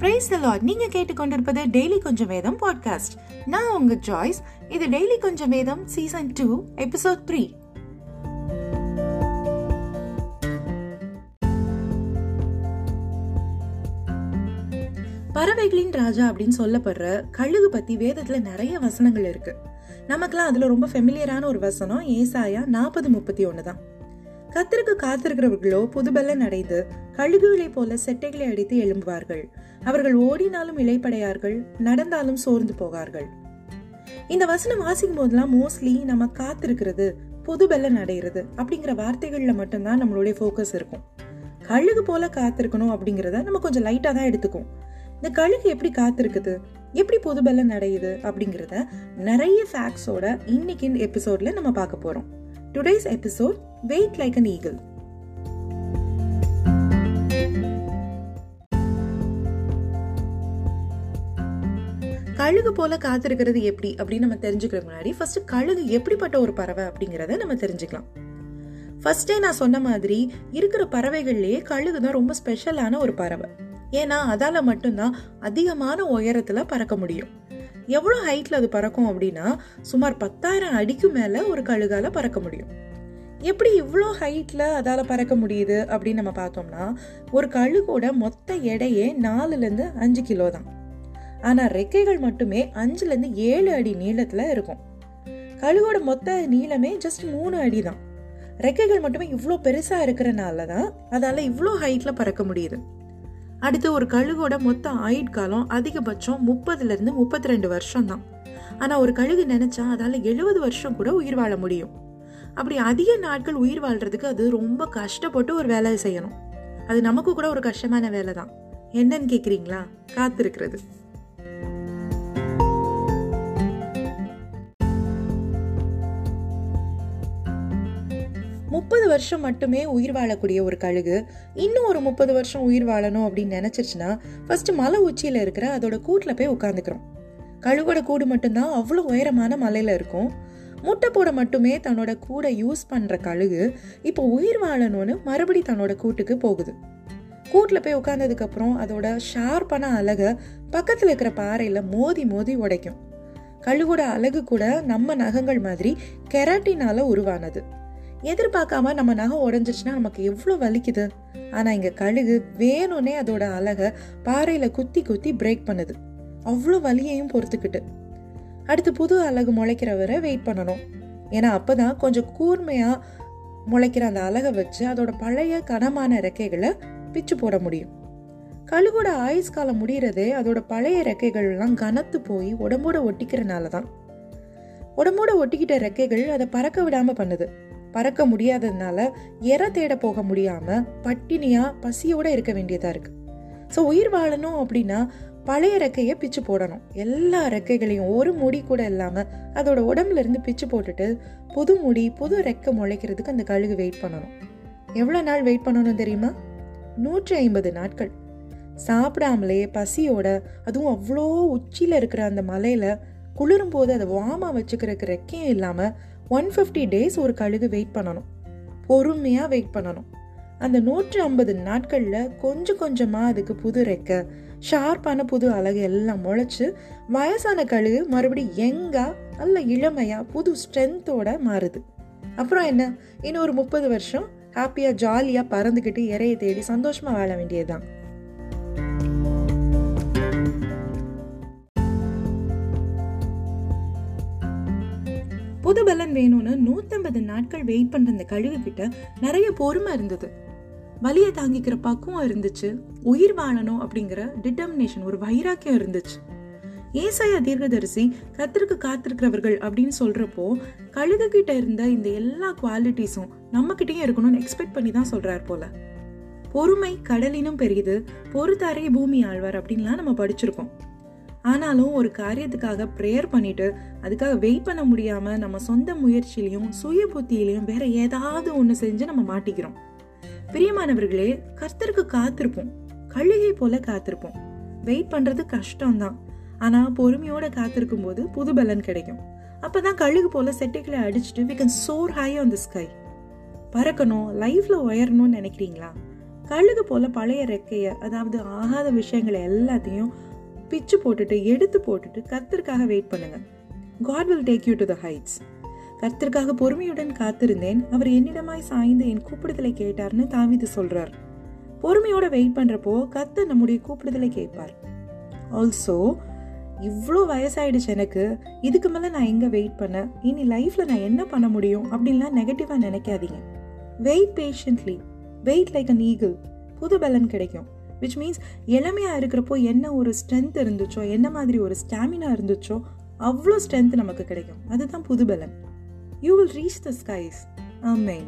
Price Lord நீங்க கேட்டுக்கொண்டிருப்பது daily கொஞ்சம் வேதம் பாட்காஸ்ட் நான் உங்க ஜாய்ஸ் இது டெய்லி கொஞ்சம் வேதம் சீசன் டூ எபிசோட் த்ரீ பறவைகளின் ராஜா அப்படின்னு சொல்லப்படுற கழுகு பத்தி வேதத்துல நிறைய வசனங்கள் இருக்கு. நமக்குலாம் அதுல ரொம்ப ஃபெமிலியரான ஒரு வசனம் ஏசாயா நாற்பது முப்பத்தி ஒன்று தான் கத்திற்கு காத்திருக்கிறவர்களோ புதுபெல்ல அடைந்து கழுகுகளை போல செட்டைகளை அடித்து எழும்புவார்கள். அவர்கள் ஓடினாலும் இலைப்படையார்கள் நடந்தாலும் சோர்ந்து போகார்கள். இந்த வசனம் வாசிக்கும் போதெல்லாம் மோஸ்ட்லி நம்ம காத்திருக்கிறது புதுபெல்ல அடைகிறது அப்படிங்கிற வார்த்தைகளில் மட்டும்தான் நம்மளுடைய ஃபோக்கஸ் இருக்கும். கழுகு போல காத்திருக்கணும் அப்படிங்கிறத நம்ம கொஞ்சம் லைட்டாக தான் எடுத்துக்கும் இந்த கழுகு எப்படி காத்திருக்குது எப்படி புதுபெல்ல அடையுது அப்படிங்கிறத நிறைய ஃபேக்ட்ஸோட இன்னைக்கு எபிசோட்ல நம்ம பார்க்க போகிறோம் today's episode wait like an eagle கழுகு போல காத்திருக்கிறது எப்படி அப்படின்னு நம்ம தெரிஞ்சுக்கிற முன்னாடி ஃபர்ஸ்ட் கழுகு எப்படிப்பட்ட ஒரு பறவை அப்படிங்கிறத நம்ம தெரிஞ்சுக்கலாம். ஃபர்ஸ்டே நான் சொன்ன மாதிரி இருக்கிற பறவைகள்லயே கழுகு தான் ரொம்ப ஸ்பெஷலான ஒரு பறவை. ஏன்னா அதால மட்டும்தான் அதிகமான உயரத்துல பறக்க முடியும். எவ்வளோ ஹைட்டில் அது பறக்கும் அப்படின்னா சுமார் பத்தாயிரம் அடிக்கு மேலே ஒரு கழுகால் பறக்க முடியும். எப்படி இவ்வளோ ஹைட்டில் அதால் பறக்க முடியுது அப்படின்னு நம்ம பார்த்தோம்னா ஒரு கழுகோட மொத்த எடையே நாலுலேருந்து அஞ்சு கிலோ தான். ஆனால் ரெக்கைகள் மட்டுமே அஞ்சுலேருந்து ஏழு அடி நீளத்தில் இருக்கும். கழுகோட மொத்த நீளமே ஜஸ்ட் மூணு அடி தான். ரெக்கைகள் மட்டுமே இவ்வளோ பெருசாக இருக்கிறனால தான் அதால் இவ்வளோ ஹைட்டில் பறக்க முடியுது. அடுத்து ஒரு கழுகோட மொத்த ஆயுட்காலம் அதிகபட்சம் முப்பதுல இருந்து முப்பத்தி ரெண்டு வருஷம் தான் ஆனா ஒரு கழுகு நினைச்சா அதால எழுபது வருஷம் கூட உயிர் வாழ முடியும். அப்படி அதிக நாட்கள் உயிர் வாழ்றதுக்கு அது ரொம்ப கஷ்டப்பட்டு ஒரு வேலையை செய்யணும். அது நமக்கு கூட ஒரு கஷ்டமான வேலை தான் என்னன்னு கேக்குறீங்களா? காத்திருக்கிறது. முப்பது வருஷம் மட்டுமே உயிர் வாழக்கூடிய ஒரு கழுகு இன்னும் ஒரு முப்பது வருஷம் உயிர் வாழணும் அப்படின்னு நினைச்சிருச்சுன்னா ஃபர்ஸ்ட் மலை உச்சியில இருக்கிற அதோட கூட்டில் போய் உட்காந்துக்கிறோம் கழுகோட கூடு மட்டும்தான் அவ்வளோ உயரமான மலையில இருக்கும். முட்டை போட மட்டுமே தன்னோட கூடை யூஸ் பண்ற கழுகு இப்போ உயிர் வாழணும்னு மறுபடி தன்னோட கூட்டுக்கு போகுது. கூட்டில் போய் உட்காந்ததுக்கு அப்புறம் அதோட ஷார்ப்பான அழகை பக்கத்தில் இருக்கிற பாறையில மோதி மோதி உடைக்கும். கழுகோட அழகு கூட நம்ம நகங்கள் மாதிரி கெராட்டினால உருவானது. எதிர்பார்க்காம நம்ம நகம் உடஞ்சிருச்சுன்னா நமக்கு எவ்வளோ வலிக்குது? ஆனால் இங்கே கழுகு வேணும்னே அதோட அழகை பாறையில் குத்தி குத்தி பிரேக் பண்ணுது. அவ்வளோ வலியையும் பொறுத்துக்கிட்டு. அடுத்து புது அழகு முளைக்கிற வரை வெயிட் பண்ணணும். ஏன்னா அப்போ தான் கொஞ்சம் கூர்மையாக முளைக்கிற அந்த அழகை வச்சு அதோட பழைய கனமான ரெக்கைகளை பிச்சு போட முடியும். கழுகோட ஆயுஸ் காலம் முடிகிறதே அதோட பழைய ரெக்கைகள்லாம் கனத்து போய் உடம்போட ஒட்டிக்கிறனால தான் உடம்போட ஒட்டிக்கிட்ட ரெக்கைகள் அதை பறக்க விடாமல் பண்ணுது. பறக்க முடியாததுனால எற தேட போக முடியாம பட்டினியா பசியோட இருக்க வேண்டியதா இருக்கு. ஸோ உயிர் வாழணும் அப்படின்னா பழைய ரெக்கையை பிச்சு போடணும். எல்லா ரெக்கைகளையும் ஒரு முடி கூட இல்லாம அதோட உடம்புல இருந்து பிச்சு போட்டுட்டு புது முடி புது ரெக்கை முளைக்கிறதுக்கு அந்த கழுகு வெயிட் பண்ணணும். எவ்வளோ நாள் வெயிட் பண்ணணும் தெரியுமா? நூற்றி ஐம்பது நாட்கள். சாப்பிடாமலே பசியோட அதுவும் அவ்வளோ உச்சியில் இருக்கிற அந்த மலையில குளிரும் போது அதை வாமா வச்சுக்கிறதுக்கு ரெக்கையும் இல்லாமல் ஒன் ஃபிஃப்டி டேஸ் ஒரு கழுகு வெயிட் பண்ணணும். பொறுமையாக வெயிட் பண்ணணும். அந்த நூற்றி ஐம்பது நாட்களில் கொஞ்சம் கொஞ்சமாக அதுக்கு புது ரெக்க ஷார்ப்பான புது அழகு எல்லாம் முளைச்சி வயசான கழுகு மறுபடியும் எங்கா நல்ல இளமையாக புது ஸ்ட்ரென்த்தோட மாறுது. அப்புறம் என்ன? இன்னும் ஒரு முப்பது வருஷம் ஹாப்பியாக ஜாலியாக பறந்துக்கிட்டு இறையை தேடி சந்தோஷமாக வாழ வேண்டியதுதான். புது பலன் வேணும்னு நூத்தம்பது நாட்கள் வெயிட் பண்ற அந்த கழுகு கிட்ட நிறைய பொறுமை இருந்தது. வலியை தாங்கிக்கிற பக்குவம் இருந்துச்சு. உயிர் வாழணும் அப்படிங்கிற டிட்டர்மினேஷன் ஒரு வைராக்கியம் இருந்துச்சு. ஏசாயா தீர்க்கதரிசி கத்திற்கு காத்திருக்கிறவர்கள் அப்படின்னு சொல்றப்போ கழுகு கிட்ட இருந்த இந்த எல்லா குவாலிட்டிஸும் நம்ம கிட்டயும் இருக்கணும்னு எக்ஸ்பெக்ட் பண்ணி தான் சொல்றாரு போல. பொறுமை கடலினும் பெரியது பொறுத்தாரே பூமி ஆழ்வார் அப்படின்லாம் நம்ம படிச்சிருக்கோம். ஆனாலும் ஒரு காரியத்துக்காக ப்ரேயர் பண்ணிட்டு அதுக்காக வெயிட் பண்ண முடியாம நம்ம சொந்த முயற்சியிலையும் சுய புத்தியிலையும் வேற ஏதாவது ஒன்று செஞ்சு நம்ம மாட்டிக்கிறோம். பிரியமானவர்களே கர்த்தருக்கு காத்திருப்போம். கழுகை போல காத்திருப்போம். வெயிட் பண்றது கஷ்டம்தான். ஆனா பொறுமையோட காத்திருக்கும் போது புது பலன் கிடைக்கும். அப்பதான் கழுகு போல செட்டைகளை அடிச்சுட்டு we can soar high on the sky பறக்கணும் லைஃப்ல உயரணும்னு நினைக்கிறீங்களா? கழுகு போல பழைய ரெக்கைய அதாவது ஆகாத விஷயங்களை எல்லாத்தையும் பிச்சு போட்டுட்டு எடுத்து போட்டுட்டு கர்த்தருக்காக வெயிட் பண்ணுங்க. God will take you to the heights கர்த்தருக்காக பொறுமையுடன் காத்திருந்தேன். அவர் என்னிடமாய் சாய்ந்து என் கூப்பிடுதலை கேட்டார்னு தாவிது சொல்றார். பொறுமையோட வெயிட் பண்றப்போ கர்த்தர் நம்முடைய கூப்பிடுதலை கேட்பார். ஆல்சோ இவ்வளோ வயசாயிடுச்சு எனக்கு. இதுக்கு மேலே நான் எங்கே வெயிட் பண்ண? இனி லைஃப்பில் நான் என்ன பண்ண முடியும்? அப்படின்லாம் நெகட்டிவாக நினைக்காதீங்க. Wait patiently wait like an eagle புது பலன் கிடைக்கும். விச் மீன்ஸ் இளமையாக இருக்கிறப்போ என்ன ஒரு ஸ்ட்ரென்த் இருந்துச்சோ என்ன மாதிரி ஒரு ஸ்டாமினா இருந்துச்சோ அவ்வளோ ஸ்ட்ரென்த் நமக்கு கிடைக்கும். அதுதான் புதுபலன் you will reach the skies main